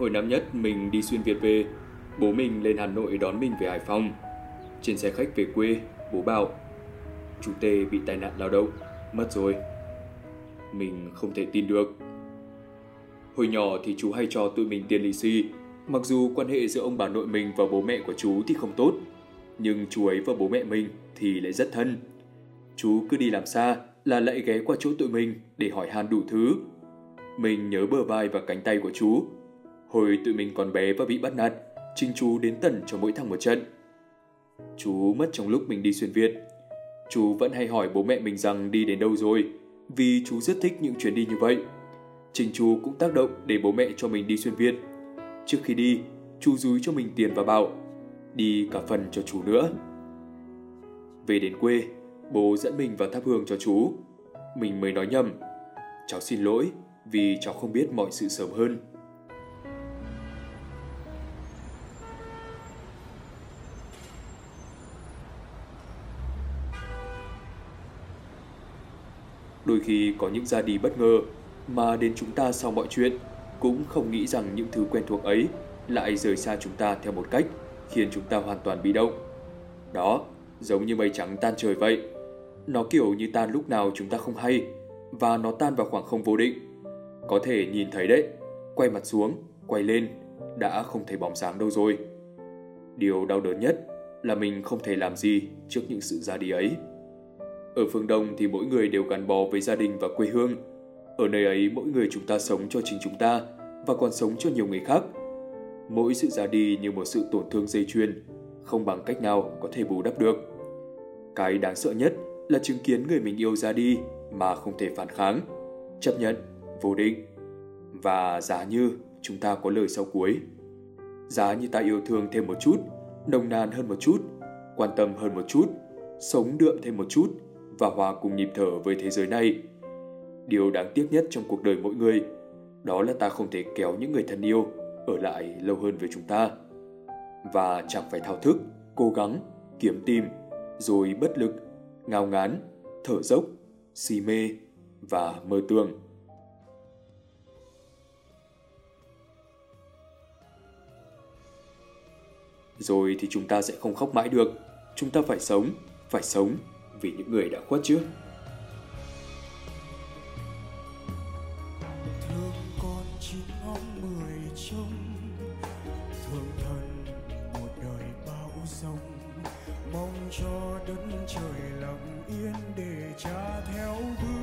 Hồi năm nhất mình đi xuyên Việt về, bố mình lên Hà Nội đón mình về Hải Phòng. Trên xe khách về quê, bố bảo chú Tê bị tai nạn lao động, mất rồi. Mình không thể tin được. Hồi nhỏ thì chú hay cho tụi mình tiền lì xì, mặc dù quan hệ giữa ông bà nội mình và bố mẹ của chú thì không tốt, nhưng chú ấy và bố mẹ mình thì lại rất thân. Chú cứ đi làm xa là lại ghé qua chỗ tụi mình để hỏi han đủ thứ. Mình nhớ bờ vai và cánh tay của chú. Hồi tụi mình còn bé và bị bắt nạt, Trinh chú đến tận cho mỗi thằng một trận. Chú mất trong lúc mình đi xuyên Việt. Chú vẫn hay hỏi bố mẹ mình rằng đi đến đâu rồi, vì chú rất thích những chuyến đi như vậy. trình chú cũng tác động để bố mẹ cho mình đi xuyên Việt. Trước khi đi, chú dúi cho mình tiền và bảo đi cả phần cho chú nữa. Về đến quê, bố dẫn mình vào thắp hương cho chú. Mình mới nói nhầm. Cháu xin lỗi vì cháu không biết mọi sự sớm hơn. Đôi khi có những ra đi bất ngờ mà đến chúng ta sau mọi chuyện cũng không nghĩ rằng những thứ quen thuộc ấy lại rời xa chúng ta theo một cách khiến chúng ta hoàn toàn bị động. Đó, giống như mây trắng tan trời vậy. Nó kiểu như tan lúc nào chúng ta không hay và nó tan vào khoảng không vô định. Có thể nhìn thấy đấy, quay mặt xuống, quay lên, đã không thấy bóng dáng đâu rồi. Điều đau đớn nhất là mình không thể làm gì trước những sự ra đi ấy. Ở phương Đông thì mỗi người đều gắn bó với gia đình và quê hương. Ở nơi ấy mỗi người chúng ta sống cho chính chúng ta và còn sống cho nhiều người khác. Mỗi sự ra đi như một sự tổn thương dây chuyền, không bằng cách nào có thể bù đắp được. Cái đáng sợ nhất là chứng kiến người mình yêu ra đi mà không thể phản kháng, chấp nhận, vô định. Và giá như chúng ta có lời sau cuối. Giá như ta yêu thương thêm một chút, nồng nàn hơn một chút, quan tâm hơn một chút, sống đượm thêm một chút và hòa cùng nhịp thở với thế giới này. Điều đáng tiếc nhất trong cuộc đời mỗi người đó là ta không thể kéo những người thân yêu ở lại lâu hơn với chúng ta. Và chẳng phải thao thức, cố gắng, kiếm tìm, rồi bất lực, ngao ngán, thở dốc, si mê và mơ tưởng. Rồi thì chúng ta sẽ không khóc mãi được. Chúng ta phải sống, phải sống vì những người đã khuất trước. thương con chín ngóng mười trông, thương thân một đời bão giông mong cho đất trời lặng yên để cha theo bước